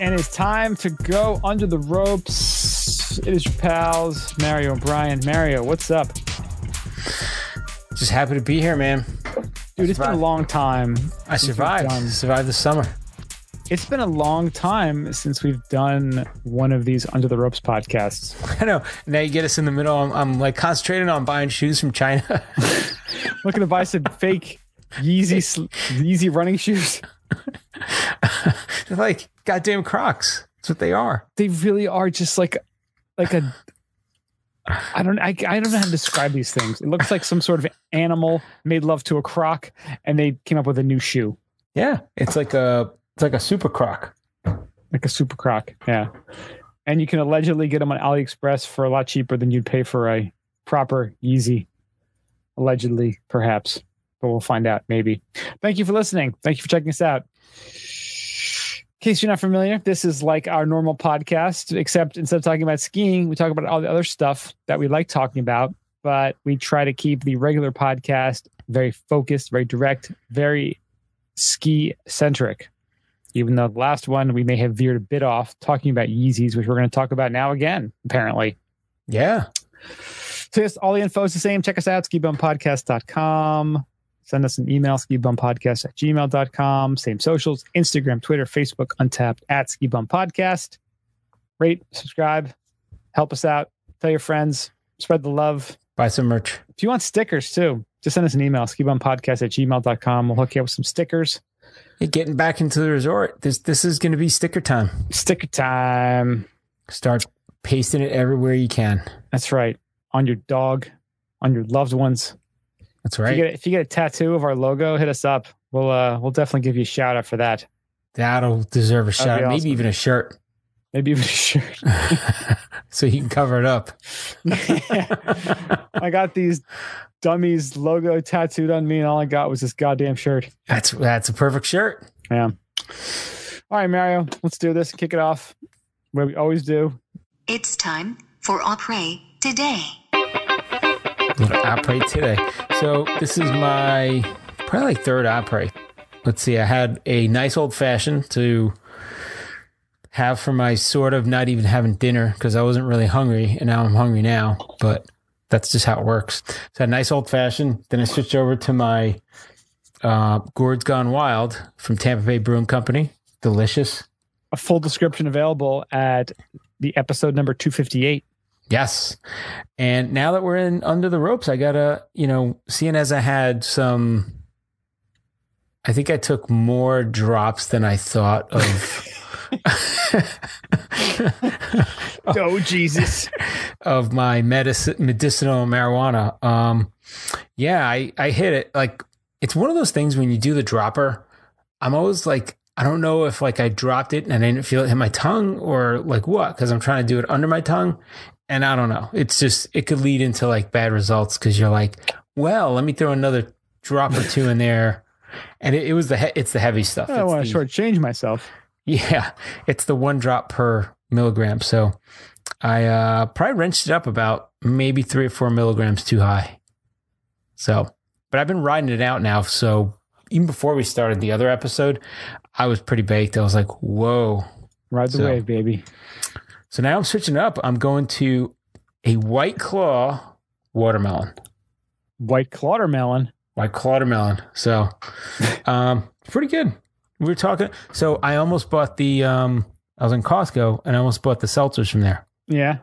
and it's time to go under the ropes. It is your pals, Mario and Brian. Mario, what's up? Just happy to be here, man. Dude, it's been a long time. I survived. Survived the summer. It's been a long time since we've done one of these under the ropes podcasts. I know. Now you get us in the middle. I'm, I'm like concentrating on buying shoes from China. Looking to buy some fake Yeezy Yeezy running shoes. They're like goddamn Crocs. That's what they are. They really are just like like a I don't I, I don't know how to describe these things. It looks like some sort of animal made love to a croc and they came up with a new shoe. Yeah, it's like a it's like a super Croc. like a super croc. Yeah. And you can allegedly get them on AliExpress for a lot cheaper than you'd pay for a proper Yeezy. Allegedly, perhaps. But we'll find out, maybe. Thank you for listening. Thank you for checking us out. In case you're not familiar, this is like our normal podcast, except instead of talking about skiing, we talk about all the other stuff that we like talking about. But we try to keep the regular podcast very focused, very direct, very ski centric even though the last one we may have veered a bit off talking about Yeezys, which we're going to talk about now again, apparently. Yeah. So yes, all the info is the same. Check us out, skibumpodcast.com. Send us an email, skibumpodcast at gmail.com. Same socials, Instagram, Twitter, Facebook, Untappd, at skibumpodcast. Rate, subscribe, help us out, tell your friends, spread the love. Buy some merch. If you want stickers too, just send us an email, skibumpodcast at gmail.com. We'll hook you up with some stickers. Hey, getting back into the resort. This this is going to be sticker time. Sticker time. Start pasting it everywhere you can. That's right. On your dog, on your loved ones. That's If you right. get if you get a tattoo of our logo, hit us up. We'll uh we'll definitely give you a shout out for that. That'll deserve a shout. be Maybe even a shirt, Maybe even a shirt. so you can cover it up. I got these dummies logo tattooed on me, and all I got was this goddamn shirt. That's that's a perfect shirt. Yeah. All right, Mario, let's do this. And kick it off. Where we always do. It's time for après today. Après today. So this is my probably third après. Let's see. I had a nice old fashioned to have for my sort of not even having dinner because I wasn't really hungry, and now I'm hungry now. But that's just how it works. So a nice old fashioned. Then I switched over to my uh, Gourds Gone Wild from Tampa Bay Brewing Company. Delicious. A full description available at the episode number 258. Yes. And now that we're in under the ropes, I gotta, you know, seeing as I had some I think I took more drops than I thought of Oh, Jesus. of my medici- medicinal marijuana. Um yeah, I I hit it like it's one of those things when you do the dropper, I'm always like I don't know if like I dropped it and I didn't feel it hit my tongue or like what because I'm trying to do it under my tongue and I don't know. It's just it could lead into like bad results because you're like, well, let me throw another drop or two in there, and it, it was the he- it's the heavy stuff. I want to shortchange myself. yeah, it's the one drop per milligram. So I uh, probably wrenched it up about maybe three or four milligrams too high. So, but I've been riding it out now. So even before we started the other episode, I was pretty baked. I was like, whoa. Ride the So- wave, baby. So now I'm switching up. I'm going to a White Claw watermelon. White Clawtermelon. White Claw watermelon. So, um, pretty good. We were talking. So I almost bought the. Um, I was in Costco and I almost bought the seltzers from there. Yeah.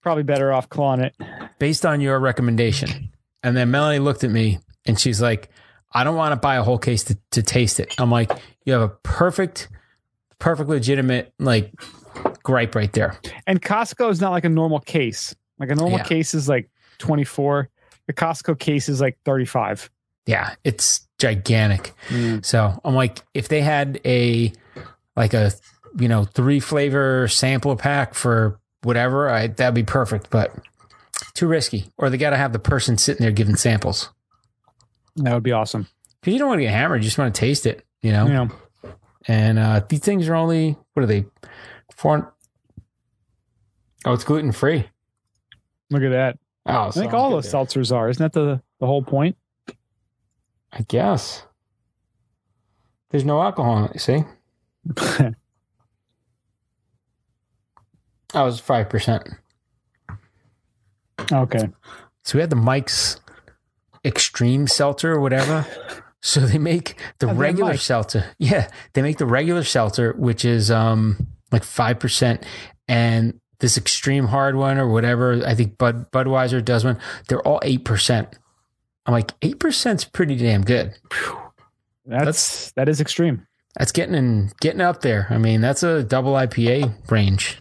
Probably better off clawing it. based on your recommendation. And then Melanie looked at me and she's like, I don't want to buy a whole case to, to taste it. I'm like, you have a perfect, perfect, legitimate like gripe right there. And Costco is not like a normal case. Like a normal Yeah. case is like 24. The Costco case is like 35. Yeah, it's gigantic. So I'm like, if they had a like a you know three flavor sampler pack for whatever, I, that'd be perfect. But too risky, or they got to have the person sitting there giving samples That would be awesome. because you don't want to get hammered. You just want to taste it, you know. Yeah. And uh, these things are only what are they? Four. Oh, it's gluten free. Look at that. Oh, I think all those seltzers are. Isn't that the, the whole point? I guess there's no alcohol in it. You see? that was five percent. okay. So we had the Mike's Extreme Seltzer or whatever. So they make the Oh, regular seltzer. Yeah, they make the regular seltzer, which is um like five percent, and this extreme hard one or whatever. I think Bud Budweiser does one. They're all eight percent. I'm like eight percent's pretty damn good. That's, that is extreme. That's getting in getting up there. I mean, that's a double IPA range,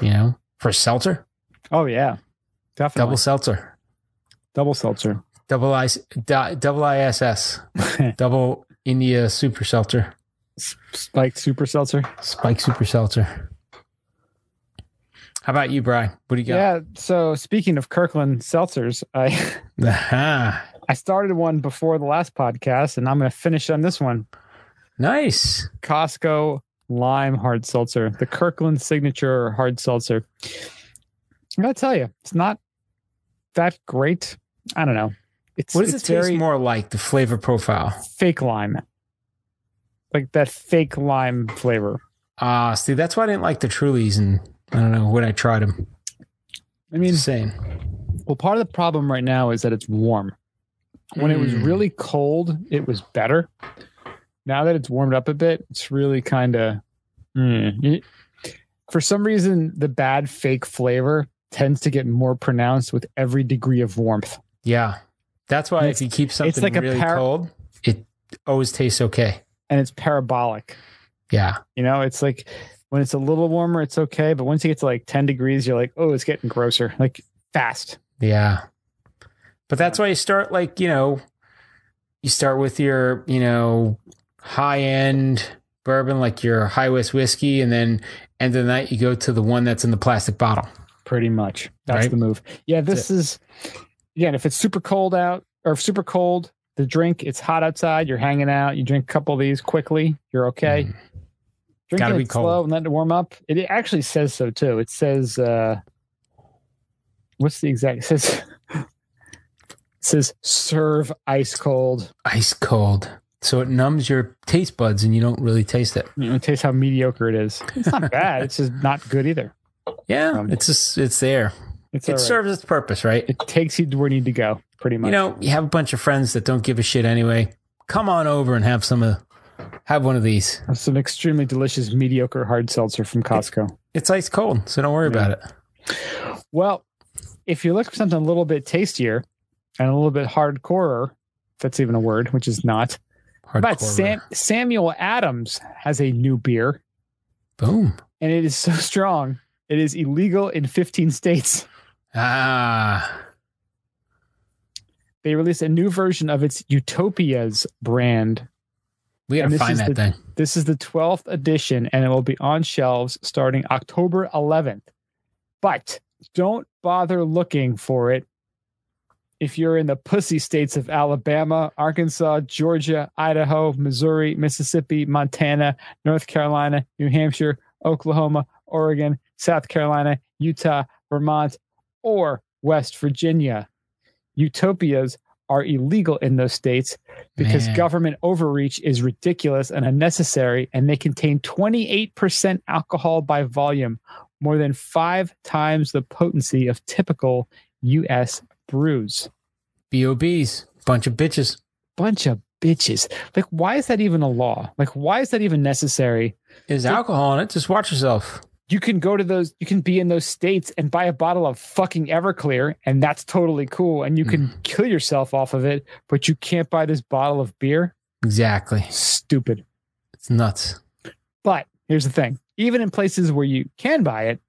you know, for seltzer, Oh yeah, definitely double seltzer, double seltzer. double I double ISS, double India super seltzer. Spiked super seltzer. Spike Super Seltzer. How about you, Brian? What do you got? Yeah. So speaking of Kirkland seltzers, I Aha. I started one before the last podcast, and I'm going to finish on this one. Nice. Costco lime hard seltzer, the Kirkland signature hard seltzer. I gotta tell you, it's not that great. I don't know. It's What does it's it taste more like? The flavor profile. fake lime, like that fake lime flavor. Ah, see, that's why I didn't like the Trulies, and I don't know when I tried them. I mean, Insane. well, part of the problem right now is that it's warm. When it was Mm. really cold, it was better. Now that it's warmed up a bit, it's really kind of. for some reason, the bad fake flavor tends to get more pronounced with every degree of warmth. Yeah, that's why It's- if you keep something like a really par- cold, it always tastes okay. and it's parabolic. Yeah, You know, it's like when it's a little warmer, it's okay, but once you get to like 10 degrees, you're like, oh, it's getting grosser, like fast. yeah. But that's why you start like you know, you start with your you know high end bourbon, like your high west whiskey, and then end of the night you go to the one that's in the plastic bottle. Pretty much. That's Right. the move. Yeah, this is, again, if it's super cold out or super cold, the drink, it's hot outside, you're hanging out, you drink a couple of these quickly, you're okay. Mm. Drinking Gotta it be cold. slow and let it warm up. It actually says so too. It says, uh, what's the exact, it says, it says serve ice cold. ice cold. So it numbs your taste buds and you don't really taste it. You know, taste how mediocre it is. It's not bad. It's just not good either. Yeah, Um, it's just it's there. It's it right. serves its purpose, right? It takes you to where you need to go, pretty much. You know, you have a bunch of friends that don't give a shit anyway. Come on over and have some of have one of these. It's an extremely delicious, mediocre hard seltzer from Costco. It's ice cold, so don't worry about it. Well, if you look for something a little bit tastier and a little bit hardcore, if that's even a word, which is not. Hardcore. Sam, Samuel Adams has a new beer, Boom. and it is so strong. It is illegal in 15 states. Ah. They released a new version of its Utopias brand. We gotta find that the- thing. This is the 12th edition, and it will be on shelves starting October 11th. But don't bother looking for it if you're in the pussy states of Alabama, Arkansas, Georgia, Idaho, Missouri, Mississippi, Montana, North Carolina, New Hampshire, Oklahoma, Oregon, South Carolina, Utah, Vermont, or West Virginia. Utopias are illegal in those states because Man. government overreach is ridiculous and unnecessary, and they contain 28% alcohol by volume, more than five times the potency of typical U.S. brews. B.O.B.s. Bunch of bitches. Bunch of bitches. Like, why is that even a law? Like, why is that even necessary? There's alcohol in it. Just watch yourself. You can go to those, you can be in those states and buy a bottle of fucking Everclear, and that's totally cool. And you can kill yourself off of it, but you can't buy this bottle of beer. Exactly. Stupid. It's nuts. But here's the thing even in places where you can buy it,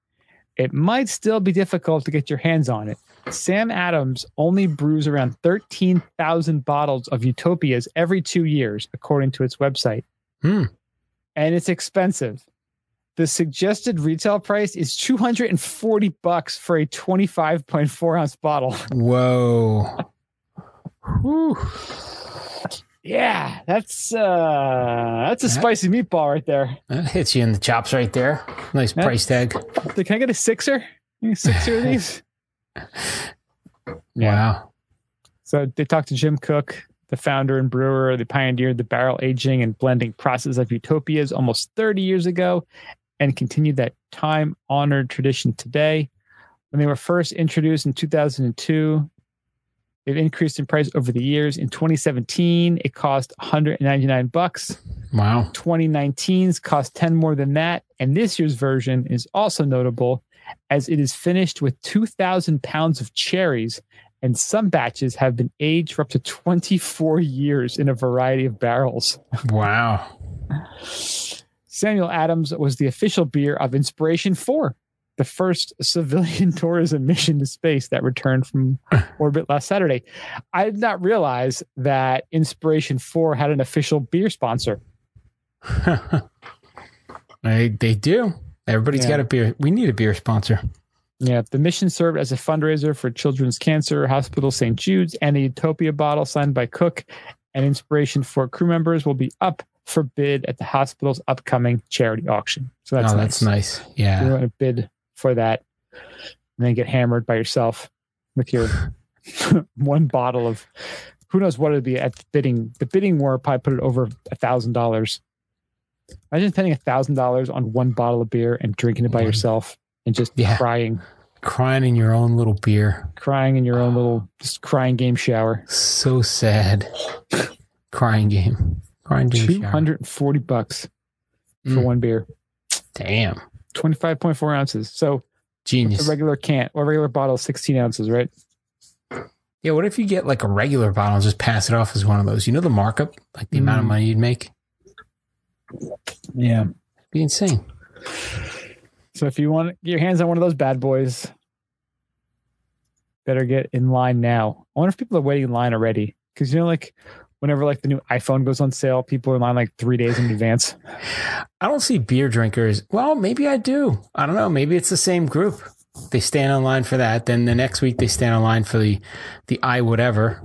it might still be difficult to get your hands on it. Sam Adams only brews around 13,000 bottles of Utopias every two years, according to its website. Hmm. And it's expensive. The suggested retail price is 240 bucks for a 25.4 ounce bottle. Whoa. Yeah, that's uh that's a Yeah. spicy meatball right there. That hits you in the chops right there. Nice Yeah. price tag. Can I get a sixer? A sixer of these? Wow. So they talked to Jim Koch, the founder and brewer, they pioneered the barrel aging and blending process of utopias almost 30 years ago and continued that time honored tradition today. When they were first introduced in 2002, they've increased in price over the years. In 2017, it cost 199 bucks. Wow. 2019's cost 10 more than that. And this year's version is also notable as it is finished with 2,000 pounds of cherries, and some batches have been aged for up to 24 years in a variety of barrels. Wow. Samuel Adams was the official beer of Inspiration 4, the first civilian tourism mission to space that returned from orbit last Saturday. I did not realize that Inspiration 4 had an official beer sponsor. they, they do. Everybody's Yeah. got a beer. We need a beer sponsor. Yeah, the mission served as a fundraiser for Children's Cancer Hospital St. Jude's, and a Utopia bottle signed by Koch and Inspiration 4 crew members will be up for bid at the hospital's upcoming charity auction. So that's oh, nice. that's nice. Yeah. You want to bid for that, and then get hammered by yourself with your one bottle of who knows what it'd be at the bidding. The bidding war probably put it over a thousand dollars. Imagine spending a thousand dollars on one bottle of beer and drinking it by yourself and just Yeah. crying Crying in your own little beer. crying in your own little just crying game shower. So sad. Crying game. Game. Two shower. hundred and forty bucks for Mm. one beer. Damn. Twenty five point four ounces. So genius. a regular can or regular bottle sixteen ounces, right? Yeah, what if you get like a regular bottle and just pass it off as one of those? You know the markup? Like the amount of Mm. money you'd make? Yeah. be insane. So if you want to get your hands on one of those bad boys, better get in line now. I wonder if people are waiting in line already. Because you know, like whenever like the new iPhone goes on sale, people are in line like three days in advance. I don't see beer drinkers. Well, maybe I do. I don't know. Maybe it's the same group. They stand in line for that. Then the next week they stand in line for the the i whatever,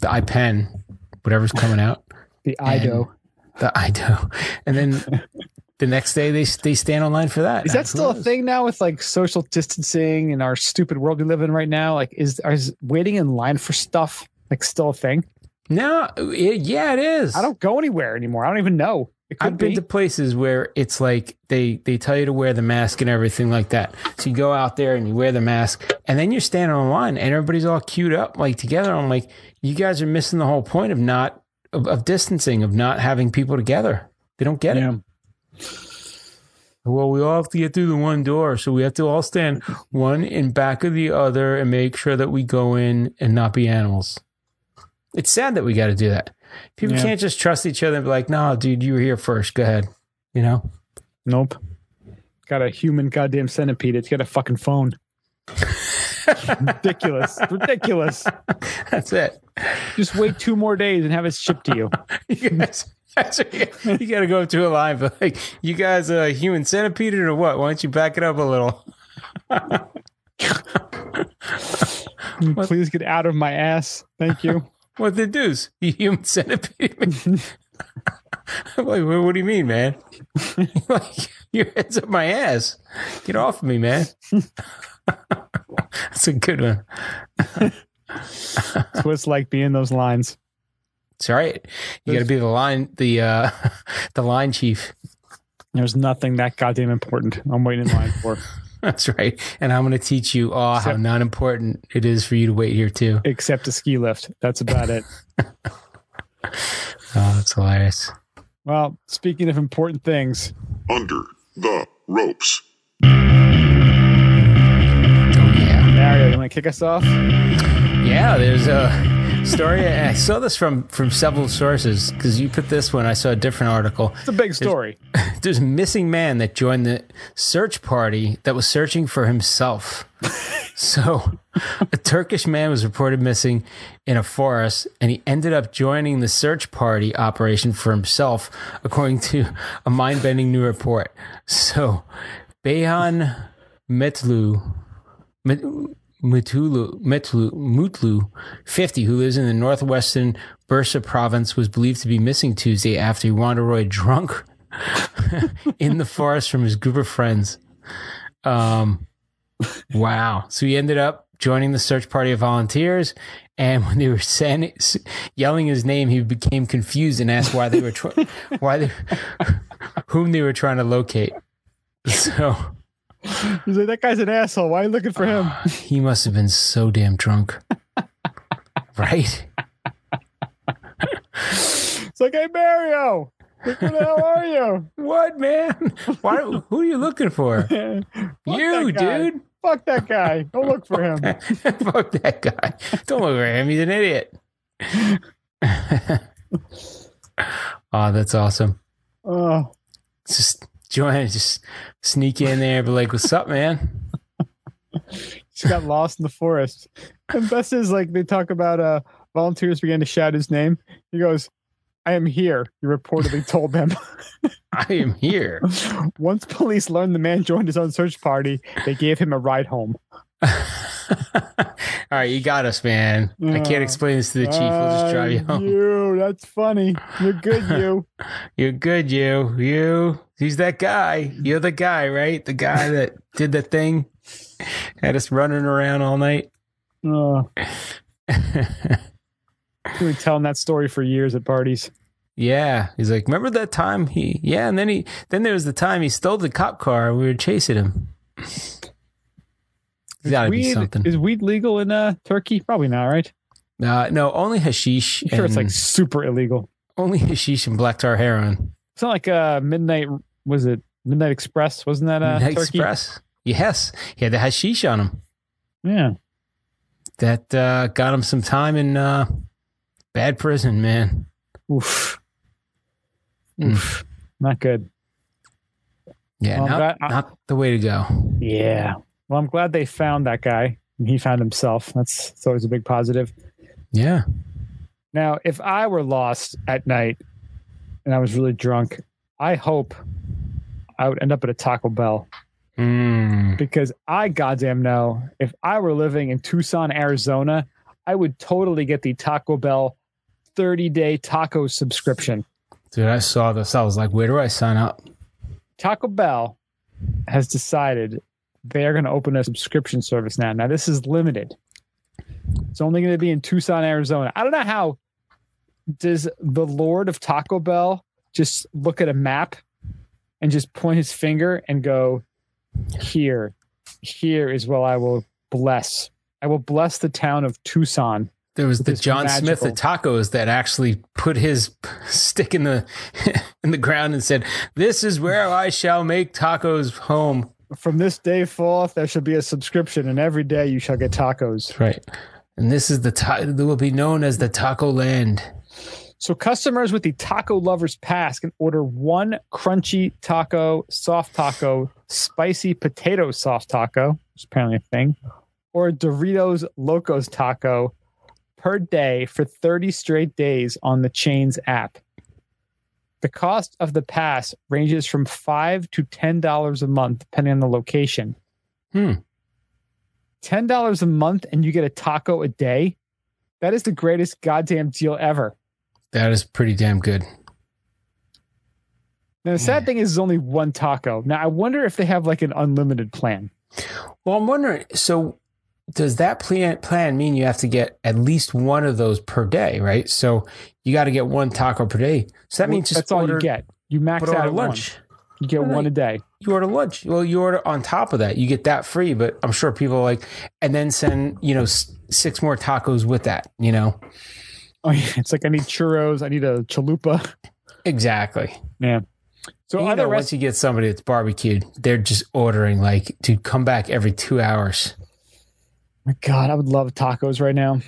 the i pen, whatever's coming out, The IDO. the iDo, and then the next day they they stand online for that. Is that still a thing now with like social distancing and our stupid world we live in right now? Like, is is waiting in line for stuff like still a thing? No, it, yeah, it is. I don't go anywhere anymore. I don't even know. It could I've been be. to places where it's like they they tell you to wear the mask and everything like that. So you go out there and you wear the mask, and then you're standing on line, and everybody's all queued up like together. I'm like, you guys are missing the whole point of not of, of distancing, of not having people together. They don't get it. Well, we all have to get through the one door, so we have to all stand one in back of the other and make sure that we go in and not be animals. It's sad that we got to do that. People Yeah. can't just trust each other and be like, "No, dude, you were here first. Go ahead." You know. Nope. Got a human goddamn centipede. It's got a fucking phone. Ridiculous. Ridiculous. That's it. Just wait two more days and have it shipped to you. You guys, you got to go to a line, but like, you guys a human centipede or what? Why don't you back it up a little? Please get out of my ass. Thank you. What the deuce? You human centipede? I'm like, what, what do you mean, man? like, your head's up my ass. Get off of me, man. That's a good one. That's what it's like being those lines. It's all right. You got to be the line, the uh, the line chief. There's nothing that goddamn important I'm waiting in line for, That's right. And I'm going to teach you oh, how Except- not important it is for you to wait here too. except a ski lift. That's about it. Oh, that's hilarious. Well, speaking of important things, under the ropes. Oh yeah. Mario, you want to kick us off? Yeah, there's a story. I saw this from from several sources because you put this one. I saw a different article. It's a big story. There's a missing man that joined the search party that was searching for himself. so, a Turkish man was reported missing in a forest, and he ended up joining the search party operation for himself, according to a mind bending new report. So, Beyhan Metlu. Met- Mutlu, Metlu, Mutlu, 50, who lives in the northwestern Bursa province, was believed to be missing Tuesday after he wandered away drunk in the forest from his group of friends. Um, wow. So he ended up joining the search party of volunteers And when they were yelling his name, he became confused and asked why they were trying, why they, whom they were trying to locate. So He's like, that guy's an asshole. Why are you looking for him? Ah, he must have been so damn drunk, right? It's like, hey, Mario, who the hell are you? What man? Why? Who are you looking for? You, dude. Fuck that guy. Don't look for him. Fuck that guy. Don't look for him. He's an idiot. oh, that's awesome. Oh, It's Just Joanna just sneak in there, be like, "What's up, man?" just got lost in the forest. And best is like they talk about uh volunteers began to shout his name. He goes, I am here, he reportedly told them. I am here. Once police learned the man joined his own search party, they gave him a ride home. All right, you got us, man. I can't explain this to the chief. We'll just drive you Ah, home. You, that's funny. You're good, you. You're good, you. You. He's that guy. You're the guy, right? The guy that did the thing, had us running around all night. Oh, we were telling that story for years at parties. Yeah, he's like, remember that time he? Yeah, and then he, then there was the time he stole the cop car and we were chasing him. Be something. is weed legal in uh, Turkey? Probably not, right? Uh, no, only hashish. I'm sure it's like super illegal. only hashish and black tar heroin. It's not like uh, Midnight, was it Midnight Express? Wasn't that uh, Midnight Turkey? Express. Yes, he had the hashish on him. Yeah. That uh, got him some time in uh, bad prison, man. Oof. Mm. Oof. Not good. Yeah, Well, not, I- not the way to go. Yeah. Well, I'm glad they found that guy and he found himself. That's, that's always a big positive. Yeah. Now, if I were lost at night and I was really drunk, I hope I would end up at a Taco Bell Mm. because I goddamn know if I were living in Tucson, Arizona, I would totally get the Taco Bell 30 day taco subscription. Dude, I saw this. I was like, where do I sign up? Taco Bell has decided they are going to open a subscription service now. Now, this is limited. It's only going to be in Tucson, Arizona. I don't know how does the Lord of Taco Bell just look at a map and just point his finger and go, "Here, here is where I will bless. I will bless the town of Tucson." There was the John Smith of tacos that actually put his stick in the in the ground and said, "This is where I shall make tacos home." From this day forth, there shall be a subscription, and every day you shall get tacos. Right. And this is the ta- that will be known as the Taco Land. So customers with the Taco Lovers Pass can order one crunchy taco, soft taco, spicy potato soft taco, which is apparently a thing, or Doritos Locos taco per day for 30 straight days on the chain's app. The cost of the pass ranges from five to ten dollars a month, depending on the location. Hmm. Ten dollars a month and you get a taco a day. That is the greatest goddamn deal ever. That is pretty damn good. Now the sad thing is, it's only one taco. Now I wonder if they have like an unlimited plan. Well, I'm wondering. So, does that plan plan mean you have to get at least one of those per day? Right. So you got to get one taco per day. So that means just that's all you get. You max out order at lunch. lunch. You get Well, one a day. You order lunch. Well, you order on top of that. You get that free. But I'm sure people are like, and then send you know s- six more tacos with that. You know. Oh, yeah. It's like I need churros. I need a chalupa. Exactly. Yeah. So you know, rest- once you get somebody that's barbecued, they're just ordering like to come back every two hours. My God, I would love tacos right now.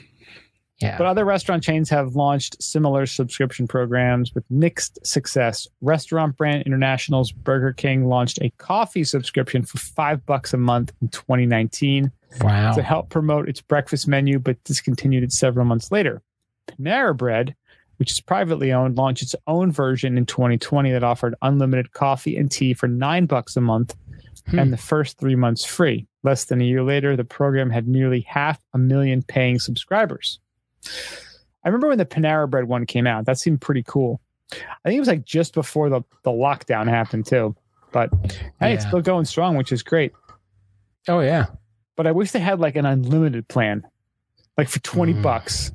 Yeah. But other restaurant chains have launched similar subscription programs with mixed success. Restaurant Brand International's Burger King launched a coffee subscription for five bucks a month in 2019 wow. to help promote its breakfast menu, but discontinued it several months later. Panera Bread, which is privately owned, launched its own version in 2020 that offered unlimited coffee and tea for nine bucks a month Hmm. and the first three months free. Less than a year later, the program had nearly half a million paying subscribers. I remember when the Panera Bread one came out. That seemed pretty cool. I think it was like just before the, the lockdown happened too. But hey, it's still going strong, which is great Oh yeah. but I wish they had like an unlimited plan. like for 20 Mm. bucks,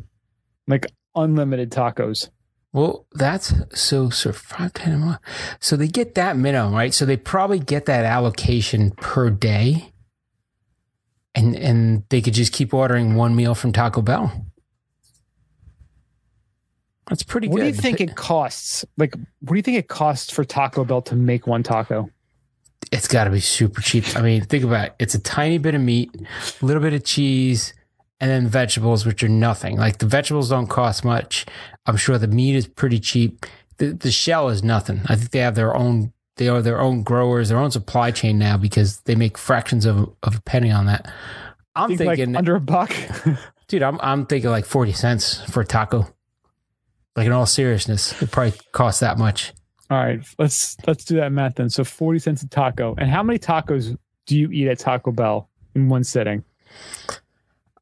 like unlimited tacos. Well, that's so so five ten a month. So they get that minimum, right? So they probably get that allocation per day, and and they could just keep ordering one meal from Taco Bell. That's pretty What good. do you think it costs? Like, what do you think it costs for Taco Bell to make one taco? It's got to be super cheap. I mean, think about it. It's a tiny bit of meat, a little bit of cheese, and then vegetables, which are nothing. Like the vegetables don't cost much. I'm sure the meat is pretty cheap. The the shell is nothing. I think they have their own. They are their own growers, their own supply chain now because they make fractions of of a penny on that. I'm Think thinking, like under a buck. dude, I'm I'm thinking like forty cents for a taco. Like in all seriousness, it probably costs that much. All right, let's let's do that math then. So 40 cents a taco. And how many tacos do you eat at Taco Bell in one sitting?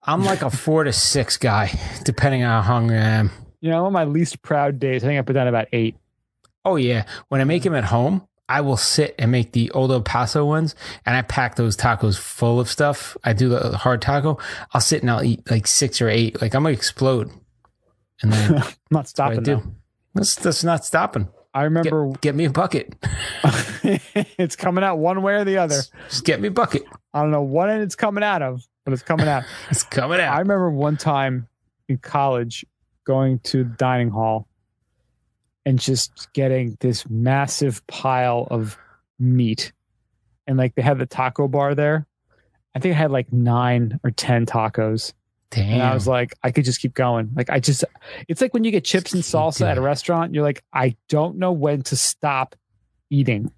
I'm like a four to six guy, depending on how hungry I am. You know, on my least proud days, I think I put down about eight. Oh yeah, when I make them at home, I will sit and make the old El Paso ones, and I pack those tacos full of stuff. I do the hard taco. I'll sit and I'll eat like six or eight. Like I'm gonna explode, and then not stopping do. That's that's not stopping. I remember get me a bucket. it's coming out one way or the other. Just get me a bucket. I don't know what end it's coming out of, but it's coming out. It's coming out. I remember one time in college going to the dining hall and just getting this massive pile of meat. And like they had the taco bar there. I think I had like nine or 10 tacos. Damn. And I was like, I could just keep going. Like, I just, it's like when you get chips and salsa at a restaurant, you're like, I don't know when to stop eating.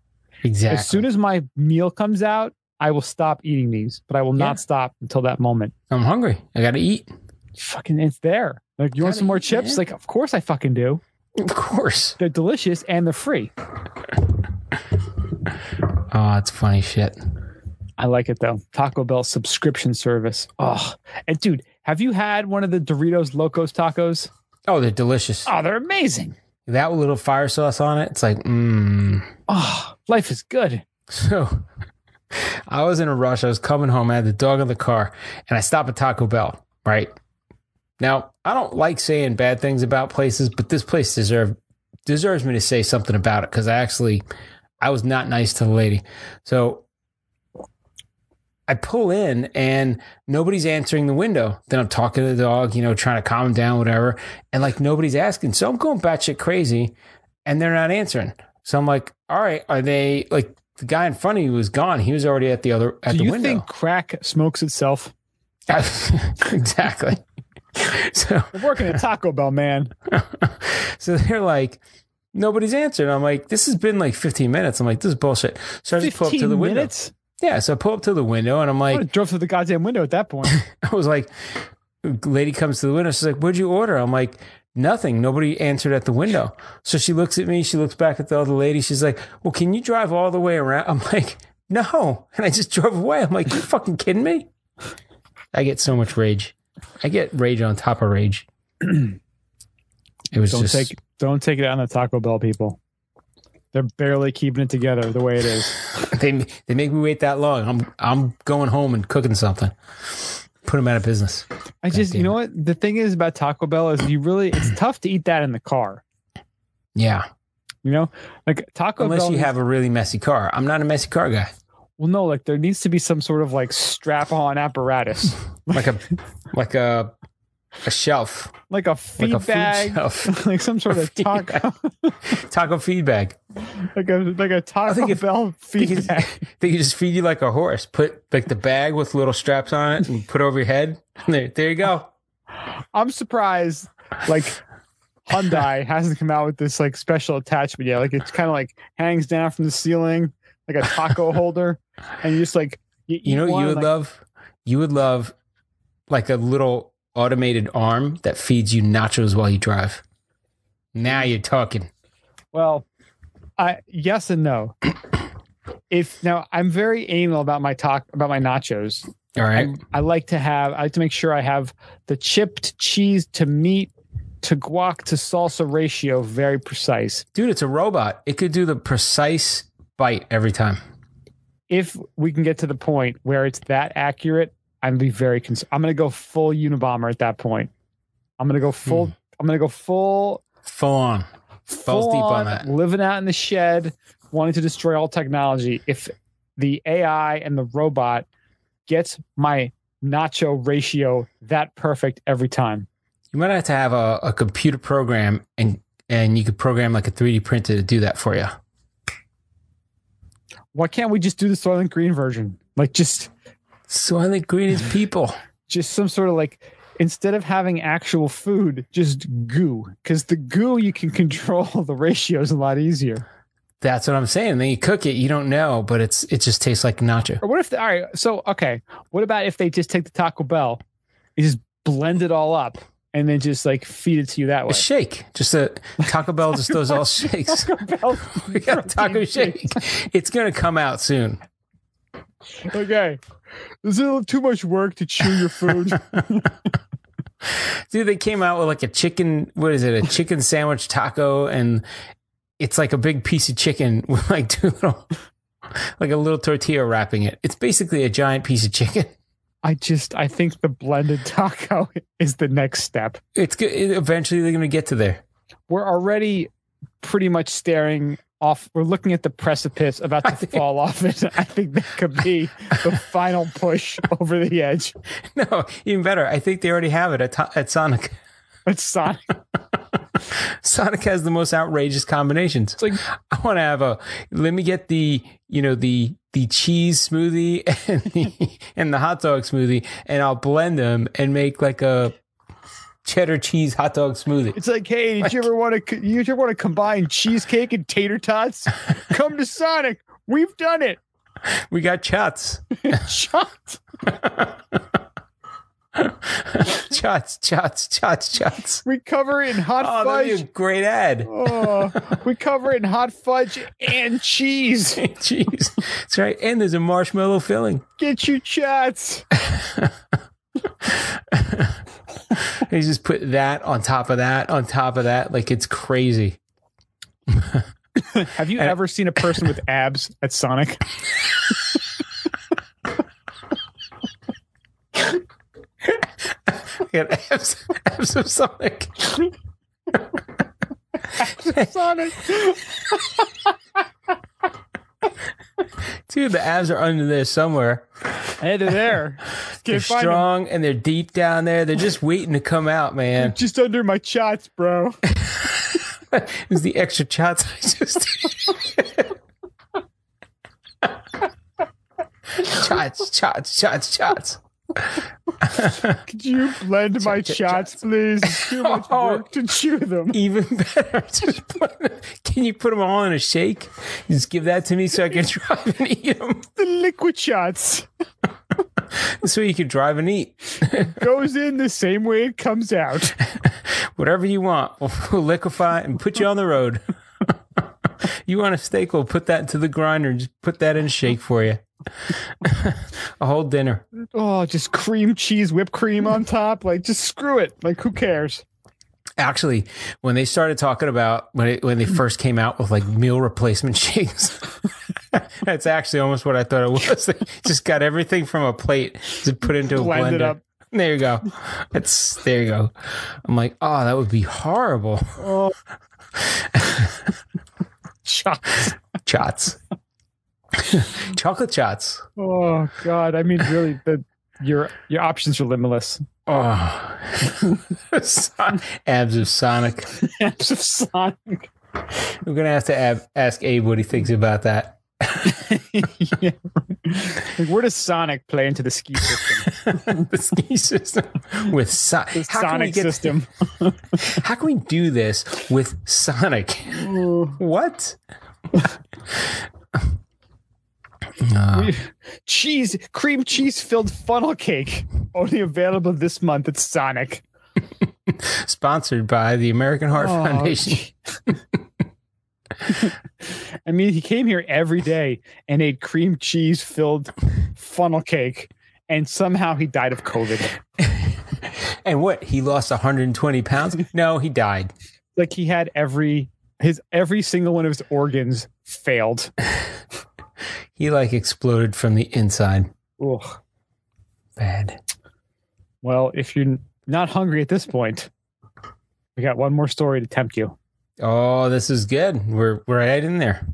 exactly. As soon as my meal comes out, I will stop eating these, but I will Yeah. not stop until that moment. I'm hungry. I gotta eat. Fucking, it's there. Like, you want some more eat, chips? man. Like, of course I fucking do. Of course. They're delicious and they're free. Oh, it's funny shit. I like it though. Taco Bell subscription service. Oh, and dude, have you had one of the Doritos Locos tacos? Oh, they're delicious. Oh, they're amazing. That little fire sauce on it, it's like, mmm. Oh, life is good. So I was in a rush. I was coming home. I had the dog in the car, and I stopped at Taco Bell. Right now, I don't like saying bad things about places, but this place deserve deserves me to say something about it because I actually I was not nice to the lady. So I pull in and nobody's answering the window. Then I'm talking to the dog, you know, trying to calm him down, whatever, and like nobody's asking. So I'm going batshit crazy, and they're not answering. So I'm like, all right, are they like the guy in front of you was gone? He was already at the other at Do the you window. think crack smokes itself? exactly. So I'm working at Taco Bell, man. so they're like, nobody's answered. I'm like, this has been like 15 minutes. I'm like, this is bullshit. So I just pull up to 15 the window. minutes? Yeah, so I pull up to the window and I'm like, have drove through the goddamn window at that point. I was like, lady comes to the window. She's like, what'd you order? I'm like, nothing. Nobody answered at the window. So she looks at me. She looks back at the other lady. She's like, well, can you drive all the way around? I'm like, no. And I just drove away. I'm like, you fucking kidding me? I get so much rage. I get rage on top of rage. It was Don't just take don't take it out on the Taco Bell people. They're barely keeping it together the way it is. they they make me wait that long. I'm I'm going home and cooking something. Put them out of business. I just, you know what? The thing is about Taco Bell is you really, it's tough to eat that in the car. Yeah, You know, like Taco unless Bell. you have a really messy car. I'm not a messy car guy. Well, no, like there needs to be some sort of like strap-on apparatus, Like a like a a shelf, like a like feed a food bag, shelf, like some sort of taco, taco feed bag. like a like a Taco think if- Bell feed could, bag. they just feed you like a horse. Put like the bag with little straps on it and put over your head. There, there you go. I'm surprised, like Hyundai hasn't come out with this like special attachment yet. Like it's kind of like hangs down from the ceiling, like a taco holder, and you just like You eat know one, you would like, love? You would love like a little automated arm that feeds you nachos while you drive. Now mm-hmm. you're talking. Well, I yes and no. If now I'm very anal about my talk about my nachos. All right. I'm- I like to have I like to make sure I have the chipped cheese to meat to guac to salsa ratio very precise. Dude, it's a robot. It could do the precise bite every time. If we can get to the point where it's that accurate, I'd be very concerned. I'm gonna go full Unabomber at that point. I'm gonna go full. Hmm. I'm gonna go full. Full on. Balls full deep on on that. Living out in the shed, wanting to destroy all technology. If the AI and the robot gets my nacho ratio that perfect every time, You might have to have a, a computer program and and you could program like a 3D printer to do that for you. Why can't we just do the Soylent Green version? Like just Soylent Green is people. just some sort of like instead of having actual food, just goo. Because the goo you can control the ratios a lot easier. That's what I'm saying. Then you cook it, you don't know, but it's it just tastes like nacho. Or what if they, all right, so okay, what about if they just take the Taco Bell, and just blend it all up and then just like feed it to you that way? A shake. Just a Taco Bell just does all shakes. Bell- we got a taco shake. It's gonna come out soon. okay. Is it a little too much work to chew your food? Dude, they came out with like a chicken, what is it, a chicken sandwich taco, and it's like a big piece of chicken with like two little, like a little tortilla wrapping it. It's basically a giant piece of chicken. I just I think the blended taco is the next step. It's good. Eventually, they're going to get to there. We're already pretty much staring off. We're looking at the precipice about to fall off it. I think that could be the final push over the edge. No, even better. I think they already have it at, at Sonic. It's Sonic. Sonic has the most outrageous combinations. It's like I want to have a. Let me get the you know the the cheese smoothie and the and the hot dog smoothie, and I'll blend them and make like a cheddar cheese hot dog smoothie. it's like, hey, did you ever want to? You ever want to combine cheesecake and tater tots? Come to Sonic. We've done it. We got chots, Shot. chots, chots, chots, chots. We cover in hot Oh, that'd be a fudge. great ad. Oh, we cover it in hot fudge and cheese. And Cheese. That's right. And there's a marshmallow filling. Get you chats. They just put that on top of that on top of that. Like it's crazy. Have you ever seen a person with abs at Sonic? Got abs, abs of Sonic. Sonic. Dude, the abs are under there somewhere. Hey, they're there. They're find them. strong and they're deep down there. They're just waiting to come out, man. Just under my chots, bro. It's the extra shots I just shots, shots, shots, shots. Could you blend my chots, please? It's too much Oh. work to chew them. Even better. Just put, can you put them all in a shake? Just give that to me so I can drive and eat them. The liquid shots So you can drive and eat. It goes in the same way it comes out. Whatever you want. We'll liquefy and put you on the road. you want a steak? We'll put that into the grinder and just put that in a shake for you. A whole dinner. Oh, just cream cheese, whipped cream on top. Like, just screw it. Like, who cares? Actually, when they started talking about when it, when they first came out with like meal replacement shakes, that's actually almost what I thought it was. They just got everything from a plate to put into a Blend blender. it up. There you go. It's there you go. I'm like, oh, that would be horrible. Oh. Shots. Chots, chocolate shots. Oh God. I mean, really, the your your options are limitless. Oh, Son- abs of Sonic. Abs of Sonic. We're gonna have to ab- ask Abe what he thinks about that. yeah. Like, where does Sonic play into the ski system? the ski system with so- The how can we Sonic get- system. How can we do this with Sonic? what? Uh, cheese, cream cheese filled funnel cake. Only available this month at Sonic. sponsored by the American Heart Oh, Foundation. I mean, he came here every day and ate cream cheese filled funnel cake, and somehow he died of COVID. And what? He lost 120 pounds? No, he died. Like he had every his every single one of his organs failed. He like exploded from the inside. Ugh. bad. Well, if you're not hungry at this point, we got one more story to tempt you. Oh, this is good. We're we're right in there.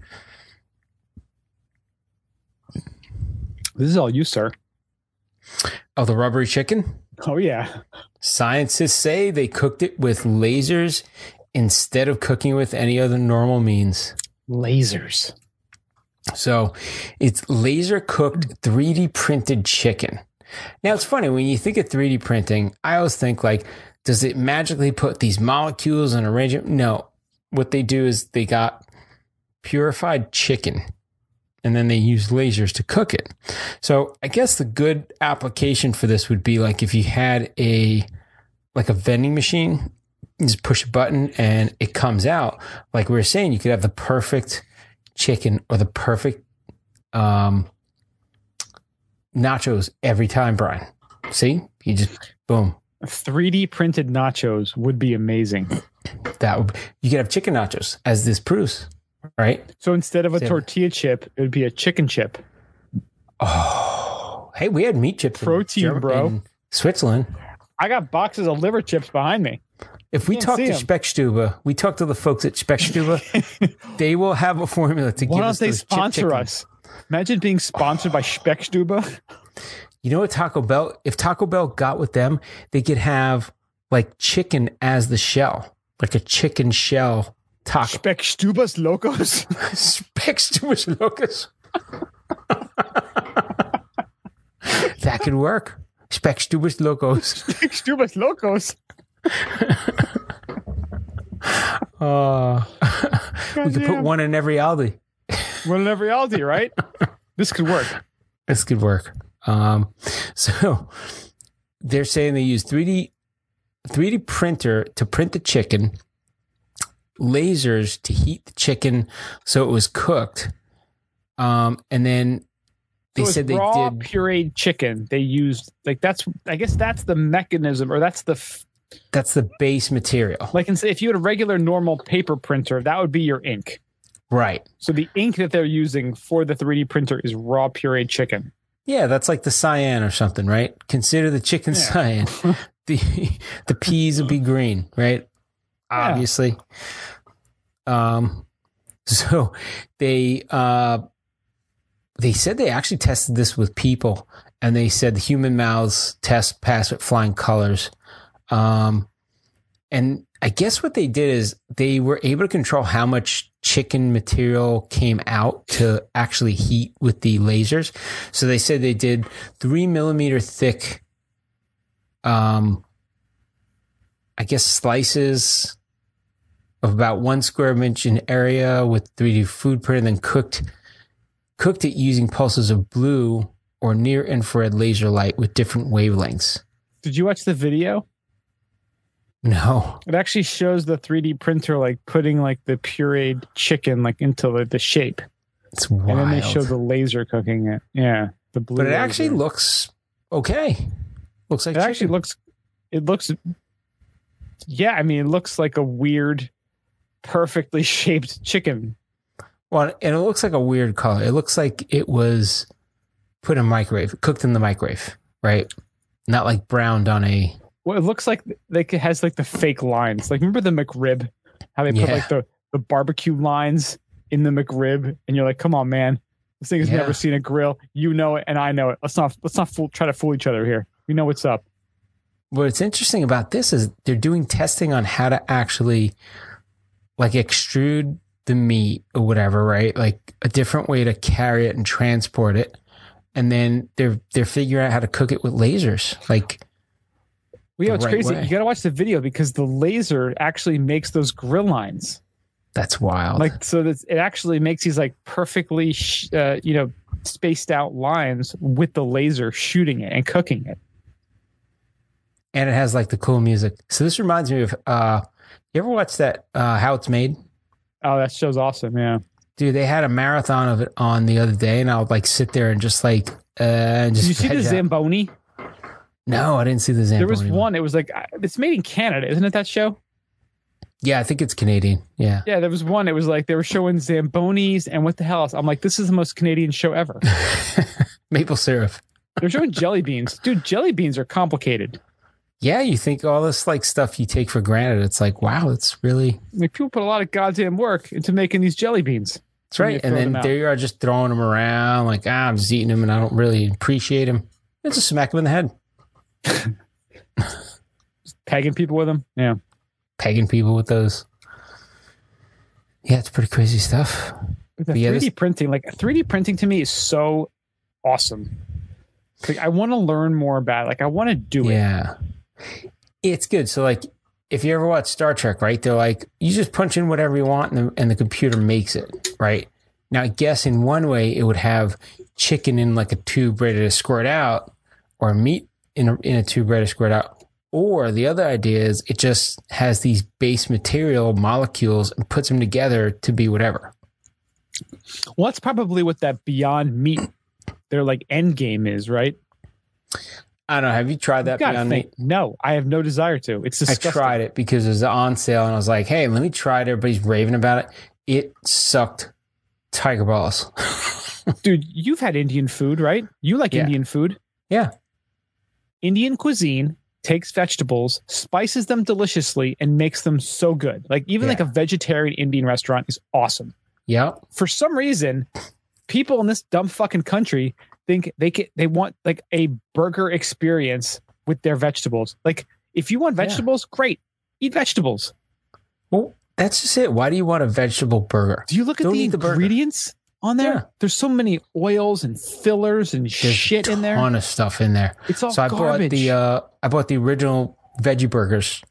This is all you, sir. Oh, the rubbery chicken. Oh yeah. Scientists say they cooked it with lasers instead of cooking with any other normal means. Lasers. So it's laser cooked 3D printed chicken. Now it's funny when you think of 3D printing, I always think like, does it magically put these molecules and arrange it? No. What they do is they got purified chicken and then they use lasers to cook it. So I guess the good application for this would be like if you had a like a vending machine, you just push a button and it comes out. Like we were saying, you could have the perfect chicken or the perfect um, nachos every time, Brian. See, you just boom. 3D printed nachos would be amazing. That would you could have chicken nachos as this proves, right? So instead of a Same. tortilla chip, it would be a chicken chip. Oh, hey, we had meat chips. in Protein, bro. in Switzerland. I got boxes of liver chips behind me. If we talk to. Speckstube, we talk to the folks at Speckstube, they will have a formula to Why give don't us they sponsor us? Imagine being sponsored by Speckstube. You know what Taco Bell? If Taco Bell got with them, they could have like chicken as the shell, like a chicken shell taco. Speckstube's Locos. Speckstube locus. that could work. Speckstube locos. Speckstube's Locos. Uh, we could put one in every Aldi. One in every Aldi, right? This could work. This could work. Um, so they're saying they use 3D 3D printer to print the chicken, lasers to heat the chicken so it was cooked. Um, and then they so said they did pureed chicken. They used like that's. I guess that's the mechanism, or that's the f- that's the base material. like. in- If you had a regular normal paper printer, that would be your ink. Right. So the ink that they're using for the 3D printer is raw pureed chicken. Yeah, that's like the cyan or something, right? Consider the chicken Yeah. cyan. the the peas would be green, right? Yeah. Obviously. Um so they uh they said they actually tested this with people and they said the human mouths test passed with flying colors. Um and I guess what they did is they were able to control how much chicken material came out to actually heat with the lasers. So they said they did three millimeter thick, um, I guess slices of about one square inch in area with 3D food print, and then cooked cooked it using pulses of blue or near infrared laser light with different wavelengths. Did you watch the video? No, It actually shows the 3D printer like putting like the pureed chicken like into the, the shape, it's wild. and then they show the laser cooking it. Yeah, the blue. but it laser. actually looks okay. Looks like It actually looks. It looks. Yeah, I mean, it looks like a weird, perfectly shaped chicken. Well, and it looks like a weird color. It looks like it was put in microwave, cooked in the microwave, right? Not like browned on a. Well, it looks like like it has like the fake lines. Like remember the McRib, how they put Yeah. like the the barbecue lines in the McRib, and you're like, come on, man, this thing has Yeah. never seen a grill. You know it, and I know it. Let's not let's not fool, try to fool each other here. We know what's up. What's interesting about this is they're doing testing on how to actually like extrude the meat or whatever, right? Like a different way to carry it and transport it. And then they're they're figuring out how to cook it with lasers. Like Well, yeah, it's right crazy. way. You got to watch the video because the laser actually makes those grill lines. that's wild. like so that it actually makes these like perfectly sh- uh, you know spaced out lines with the laser shooting it and cooking it and it has like the cool music. So this reminds me of uh you ever watch that uh How It's Made? oh that show's awesome yeah Dude, they had a marathon of it on the other day, and I would like sit there and just like, uh, and did you see the Zamboni? out. No, I didn't see the Zamboni. there was one it was like uh, it's made in canada isn't it that show Yeah, I think it's Canadian. Yeah, yeah there was one it was like they were showing zambonis and what the hell else i'm like this is the most canadian show ever maple syrup. They're showing jelly beans, dude. Jelly beans are complicated. Yeah, you think all this like stuff you take for granted. It's like, wow, it's really Like people put a lot of goddamn work into making these jelly beans. that's right. And then there you are just throwing them around like, ah, I'm just eating them and I don't really appreciate them. It's just smack them in the head. Pegging people with them. Yeah. Pegging people with those. Yeah, it's pretty crazy stuff. But the But yeah, 3D this- printing, like 3D printing to me is so awesome. Like I want to learn more about it. Like I want to do it. Yeah. It's good. So like if you ever watch Star Trek, right? They're like, you just punch in whatever you want and the, and the computer makes it, right? Now I guess in one way it would have chicken in like a tube ready to squirt out or meat in a, in a tube ready squirt out. Or the other idea is it just has these base material molecules and puts them together to be whatever. Well, that's probably what that Beyond Meat, their like end game is, right? I don't know. Have you tried that Beyond think. Meat? No, I have no desire to. It's disgusting. I tried it because it was on sale and I was like, hey, let me try it. Everybody's raving about it. It sucked tiger balls. Dude, you've had Indian food, right? You like Yeah. Indian food. yeah. Indian cuisine takes vegetables, spices them deliciously, and makes them so good. Like even Yeah. like a vegetarian Indian restaurant is awesome. Yeah. For some reason, people in this dumb fucking country think they can, they want like a burger experience with their vegetables. Like if you want Yeah. vegetables, great. Eat vegetables. Well, that's just it. Why do you want a vegetable burger? Do you look at Don't the eat the ingredients on there? Yeah. There's so many oils and fillers and There's shit in there. ton of stuff in there. It's all so I garbage. bought the uh, I bought the original veggie burgers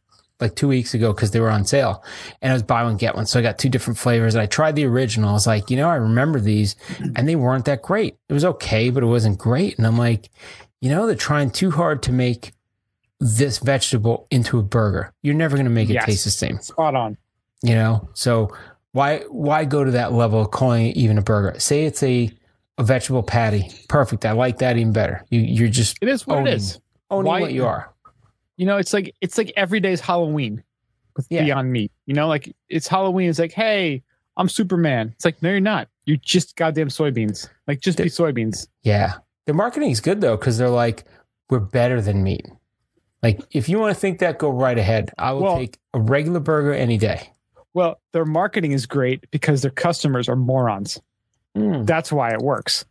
like two weeks ago because they were on sale, and I was buy one get one. So I got two different flavors. And I tried the original. I was like, you know, I remember these, and they weren't that great. It was okay, but it wasn't great. And I'm like, you know, they're trying too hard to make this vegetable into a burger. You're never going to make it Yes. taste the same. Spot on. you know so why why go to that level of calling it even a burger say it's a a vegetable patty perfect i like that even better you you're just It is what Owning. it is. owning Why- what you are You know, it's like it's like every day's Halloween with Yeah. Beyond Meat. You know, like it's Halloween. It's like, hey, I'm Superman. It's like, no, you're not. You're just goddamn soybeans. Like, just be soybeans. yeah the marketing is good though because they're like we're better than meat like if you want to think that go right ahead i will Well- take a regular burger any day Well, their marketing is great because their customers are morons. mm. That's why it works.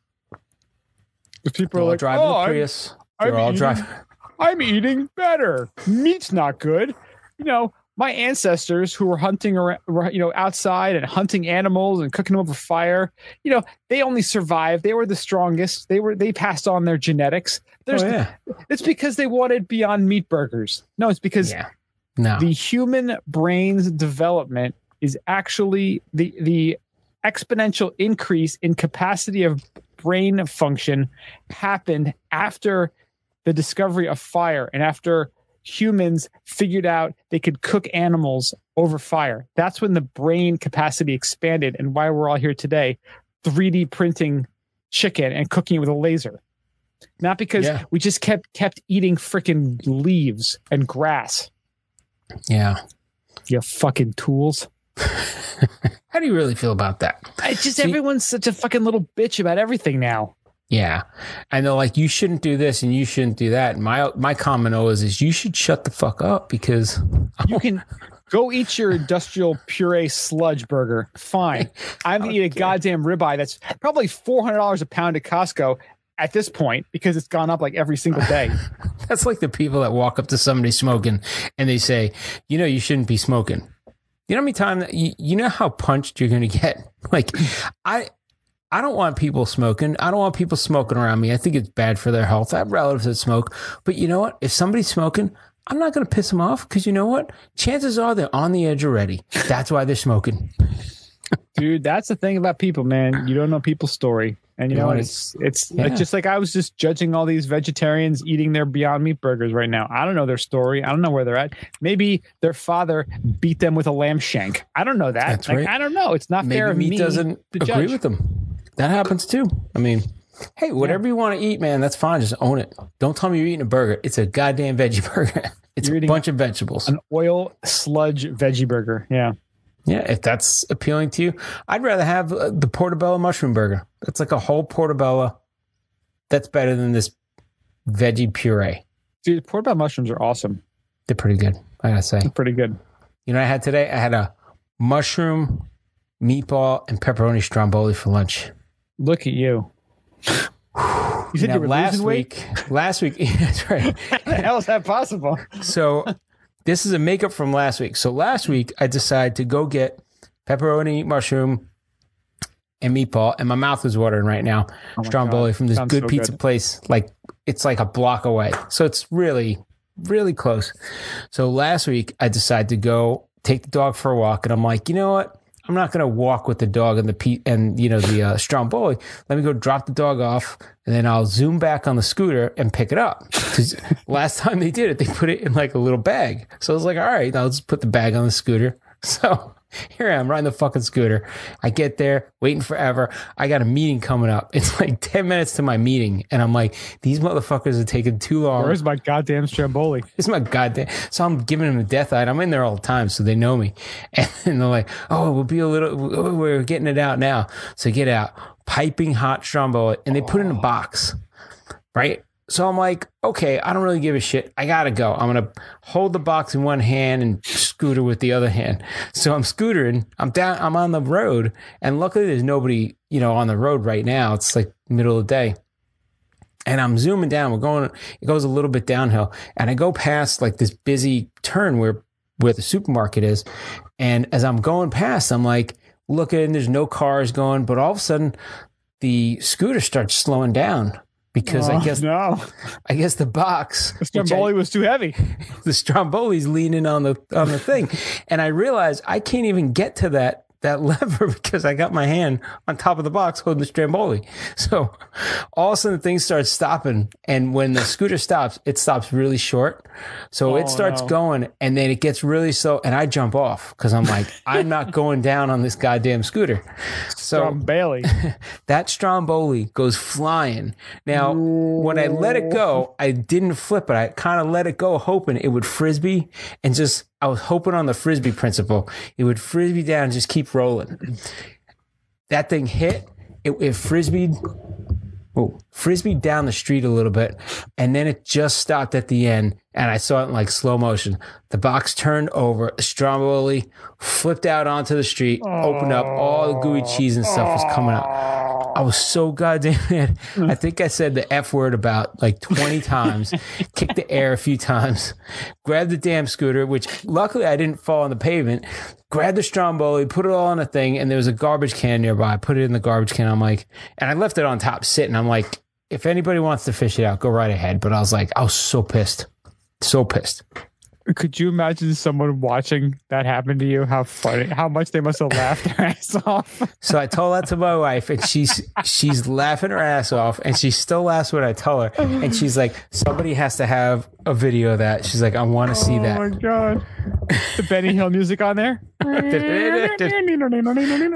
If people they're are like, driving oh, a I'm, prius I'm they're all eating- driving I'm eating better. Meat's not good. You know, my ancestors who were hunting around, you know, outside and hunting animals and cooking them over fire, you know, they only survived. They were the strongest. They were they passed on their genetics. There's oh, yeah it's because they wanted beyond meat burgers. No, it's because yeah no. The human brain's development is actually the the exponential increase in capacity of brain function happened after the discovery of fire and after humans figured out they could cook animals over fire. That's when the brain capacity expanded and why we're all here today 3d printing chicken and cooking it with a laser. Not because Yeah. we just kept kept eating freaking leaves and grass yeah you fucking tools. how do you really feel about that It's just See- everyone's such a fucking little bitch about everything now. Yeah. And they're like, you shouldn't do this and you shouldn't do that. And my my comment always is you should shut the fuck up because You can go eat your industrial puree sludge burger. Fine. I'm gonna eat a goddamn ribeye that's probably four hundred dollars a pound at Costco at this point because it's gone up like every single day. that's like the people that walk up to somebody smoking and they say, you know, you shouldn't be smoking. You know how many times you, you know how punched you're going to get? Like, I. I don't want people smoking. I don't want people smoking around me. I think it's bad for their health. I have relatives that smoke. But you know what? If somebody's smoking, I'm not going to piss them off because you know what? Chances are they're on the edge already. That's why they're smoking. Dude, that's the thing about people, man. You don't know people's story. And you You know It's it's Yeah. like just like I was just judging all these vegetarians eating their Beyond Meat burgers right now. I don't know their story. I don't know where they're at. Maybe their father beat them with a lamb shank. I don't know that. That's Like, right. I don't know. It's not fair maybe of meat me doesn't to agree judge. with them. That happens too. I mean, hey, whatever you want to eat, man, that's fine. Just own it. Don't tell me you're eating a burger. It's a goddamn veggie burger. It's You're a bunch of vegetables. An oil sludge veggie burger. Yeah. Yeah, if that's appealing to you, I'd rather have uh, the portobello mushroom burger. That's like a whole portobello. That's better than this veggie puree. Dude, portobello mushrooms are awesome. They're pretty good, I gotta say. They're pretty good. You know what I had today? I had a mushroom, meatball, and pepperoni stromboli for lunch. Look at you. You said Now, you were last losing weight. week, last week, yeah, that's right. how How is that possible? So this is a makeup from last week. So last week I decided to go get pepperoni, mushroom, and meatball, and my mouth is watering right now. Oh Stromboli God. from this Sounds good so pizza good. place. Like it's like a block away. So it's really, really close. So last week I decided to go take the dog for a walk, and I'm like, you know what? I'm not going to walk with the dog and the pe- and you know the uh, Stromboli. Let me go drop the dog off, and then I'll zoom back on the scooter and pick it up. 'Cause last time they did it, they put it in like a little bag. So I was like, all right, I'll just put the bag on the scooter. So here I am riding the fucking scooter. I get there, waiting forever. I got a meeting coming up. It's like 10 minutes to my meeting. And I'm like, these motherfuckers are taking too long. Where's my goddamn Stromboli? It's my goddamn. So I'm giving them a death eye. I'm in there all the time, so they know me. And they're like, "Oh, we'll be a little. Oh, we're getting it out now." So get out piping hot Stromboli, and they put it in a box, right? So I'm like, okay, I don't really give a shit. I gotta go. I'm gonna hold the box in one hand and scooter with the other hand. So I'm scootering. I'm down. I'm on the road, and luckily there's nobody, you know, on the road right now. It's like middle of the day and I'm zooming down. We're going, it goes a little bit downhill, and I go past like this busy turn where where the supermarket is, and as I'm going past, I'm like looking. There's no cars going, but all of a sudden, the scooter starts slowing down because I Oh, guess no. I guess the box The which I- Stromboli was too heavy. the Stromboli's leaning on the on the thing, and I realize I can't even get to that that lever because I got my hand on top of the box holding the Stromboli. So all of a sudden things start stopping, and when the scooter stops, it stops really short. So Oh, it starts no. going, and then it gets really slow, and I jump off because I'm like, I'm not going down on this goddamn scooter. So Bailey. that Stromboli goes flying. Now, when I let it go, I didn't flip it. I kind of let it go, hoping it would frisbee and just, I was hoping on the frisbee principle. It would frisbee down and just keep rolling. That thing hit, it, it frisbeed, oh, frisbee down the street a little bit, and then it just stopped at the end, and I saw it in like slow motion. The box turned over, Stromboli flipped out onto the street, opened up, all the gooey cheese and stuff was coming out. I was so goddamn mad. Mm. I think I said the F word about like 20 times, kicked the air a few times, grabbed the damn scooter, which luckily I didn't fall on the pavement, grabbed the Stromboli, put it all in a thing, and there was a garbage can nearby. I put it in the garbage can. I'm like, and I left it on top sitting. I'm like, if anybody wants to fish it out, go right ahead. But I was like, I was so pissed. So pissed. Could you imagine someone watching that happen to you? How funny! How much they must have laughed their ass off. So I told that to my wife, and she's she's laughing her ass off, and she still laughs when I tell her. And she's like, "Somebody has to have a video of that." She's like, "I want to see that. Oh my god! The Benny Hill music on there.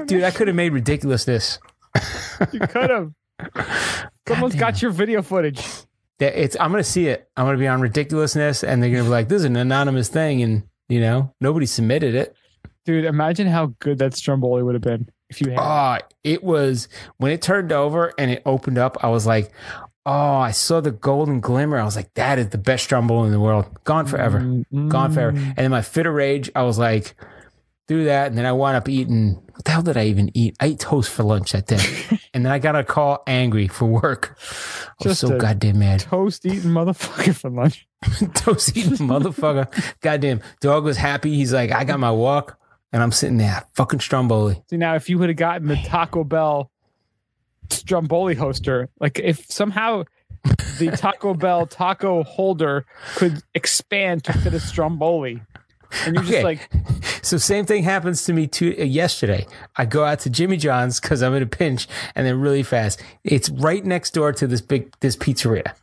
Dude, I could have made ridiculousness. you could have. Someone's got your video footage. That It's I'm gonna see it. I'm gonna be on ridiculousness, and they're gonna be like, "This is an anonymous thing," and you know, nobody submitted it. Dude, imagine how good that Stromboli would have been if you had. Oh, it was when it turned over and it opened up. I was like, "Oh, I saw the golden glimmer." I was like, "That is the best Stromboli in the world. Gone forever." Mm, gone forever. And then my fit of rage, I was like, do that. And then I wound up eating, what the hell did I even eat? I ate toast for lunch that day. and then I got a call angry for work. I was Just so a- goddamn mad. Toast eating motherfucker for lunch. toast eating motherfucker. Goddamn. Dog was happy. He's like, I got my walk. And I'm sitting there, fucking Stromboli. See now, if you would have gotten the Taco Bell Stromboli hoster, like if somehow the Taco Bell taco holder could expand to fit a Stromboli, and you're just Okay. like, So same thing happens to me too uh, yesterday. I go out to Jimmy John's because I'm in a pinch, and then really fast. It's right next door to this big this pizzeria.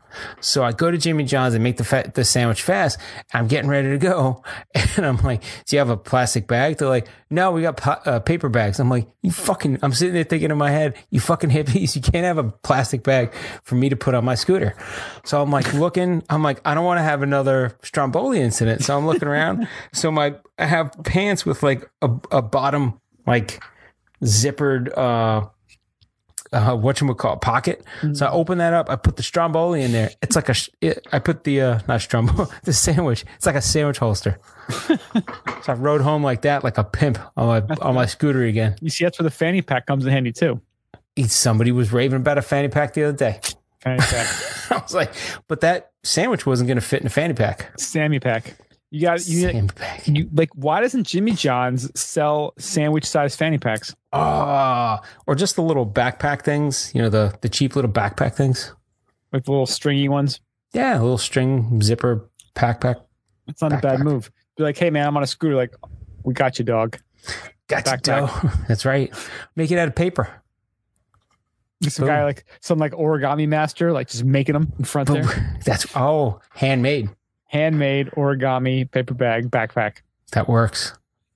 So I go to Jimmy John's and make the fa- the sandwich fast. I'm getting ready to go, and I'm like, "Do you have a plastic bag?" They're like, "No, we got pa- uh, paper bags." I'm like, "You fucking!" I'm sitting there thinking in my head, "You fucking hippies! You can't have a plastic bag for me to put on my scooter." So I'm like looking. I'm like, I don't want to have another Stromboli incident. So I'm looking around. so my I have pants with like a, a bottom like zippered uh uh, what you would call pocket. So I open that up. I put the stromboli in there. It's like a. It, I put the uh, not stromboli, the sandwich. It's like a sandwich holster. so I rode home like that, like a pimp on my on my scooter again. You see, that's where the fanny pack comes in handy too. Somebody was raving about a fanny pack the other day. Fanny pack, I was like, but that sandwich wasn't going to fit in a fanny pack. Sammy pack. You got you, pack. you like. Why doesn't Jimmy John's sell sandwich-sized fanny packs? Ah, or just the little backpack things. You know, the the cheap little backpack things. Like the little stringy ones. Yeah, a little string zipper backpack. It's not a bad move. Be like, hey man, I'm on a scooter. Like, we got you, dog. Got you, Backpack. dough. That's right. Make it out of paper. Some Boom. guy like some like origami master, like just making them in front there. That's oh, handmade. Handmade origami paper bag backpack. That works.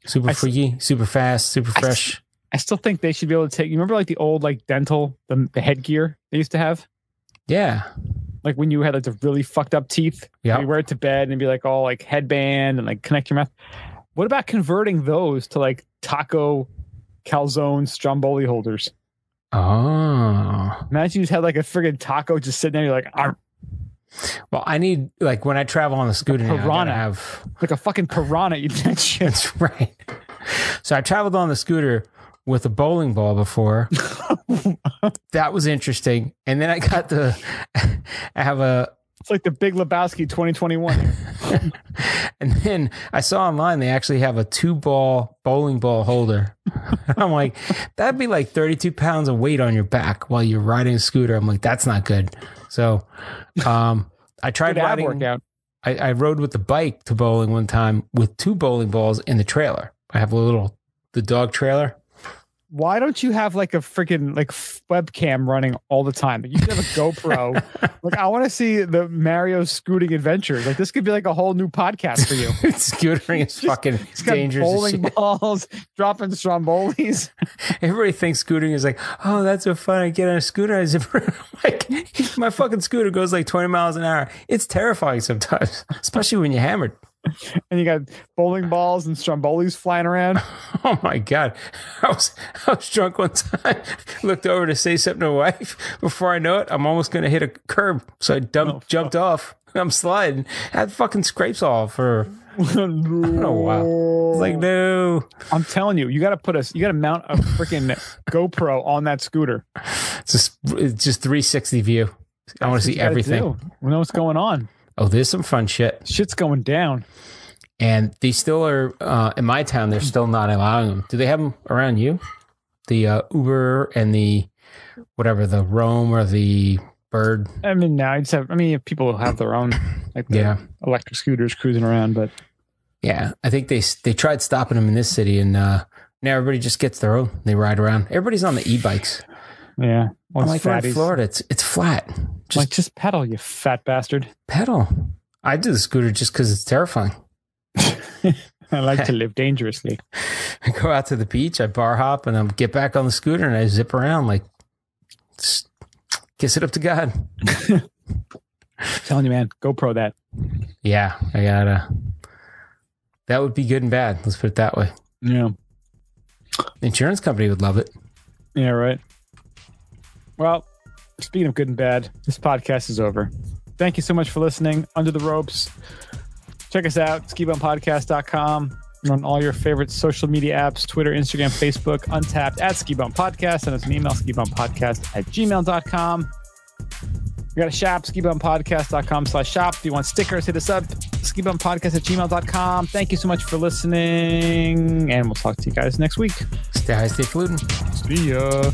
Super I freaky, super fast, super fresh. I still think they should be able to take. You remember like the old like dental the, the headgear they used to have, Yeah. like when you had like the really fucked up teeth. Yeah. you wear it to bed and it'd be like all like headband and like connect your mouth. What about converting those to like taco, calzone, stromboli holders? Oh. Imagine you just had like a friggin' taco just sitting there. You're like, "Arr," Well, I need like when I travel on the scooter now, I gotta piranha. have like a fucking piranha that shit. That's right. So I traveled on the scooter with a bowling ball before. that was interesting. And then I got the I have a It's like the Big Lebowski 2021. and then I saw online they actually have a two ball bowling ball holder. I'm like, that'd be like 32 pounds of weight on your back while you're riding a scooter. I'm like, that's not good. So um I tried riding workout. I, I rode with the bike to bowling one time with two bowling balls in the trailer. I have a little the dog trailer. Why don't you have like a freaking like webcam running all the time? You should have a GoPro. like I want to see the Mario scooting adventures. Like this could be like a whole new podcast for you. Scootering is fucking It's got dangerous. bowling balls, dropping strombolis. Everybody thinks scooting is like, oh, that's so fun. I get on a scooter, I zip like my fucking scooter goes like 20 miles an hour. It's terrifying sometimes, especially when you're hammered. And you got bowling balls and strombolis flying around. Oh my god, I was I was drunk one time. Looked over to say something to my wife. Before I know it, I'm almost gonna hit a curb. So I dumped, Oh, jumped off. I'm sliding. had fucking scrapes all for. I don't. It's like no, I'm telling you, you got to put us. You got to mount a freaking GoPro on that scooter. it's just it's just 360 view. I want to see everything. do. We know what's going on. Oh, there's some fun shit. Shit's going down. And they still are uh, in my town. They're still not allowing them. Do they have them around you? The uh, Uber and the whatever the Rome or the Bird. I mean, now I just have. I mean, if people have their own like the Yeah, electric scooters cruising around, but yeah. I think they they tried stopping them in this city, and uh, now everybody just gets their own. They ride around. Everybody's on the e-bikes. yeah, well, I'm like, in. Florida. It's it's flat. Just like just pedal, you fat bastard. pedal. I do the scooter just because it's terrifying. I like to live dangerously. I go out to the beach, I bar hop, and I get back on the scooter and I zip around like, kiss it up to God. telling you, man, GoPro that. Yeah, I gotta. That would be good and bad. Let's put it that way. Yeah, The insurance company would love it. yeah, right. Well, speaking of good and bad, this podcast is over. Thank you so much for listening. Under the ropes. Check us out, skibumpodcast.com. We're on all your favorite social media apps Twitter, Instagram, Facebook, Untappd at Ski Bump Podcast. Send us an email, skibumpodcast at gmail.com. We got a shop, skibumppodcast.com slash shop. If you want stickers, hit us up, skibumppodcast at gmail.com. Thank you so much for listening, and we'll talk to you guys next week. Stay high, stay fluting. See ya.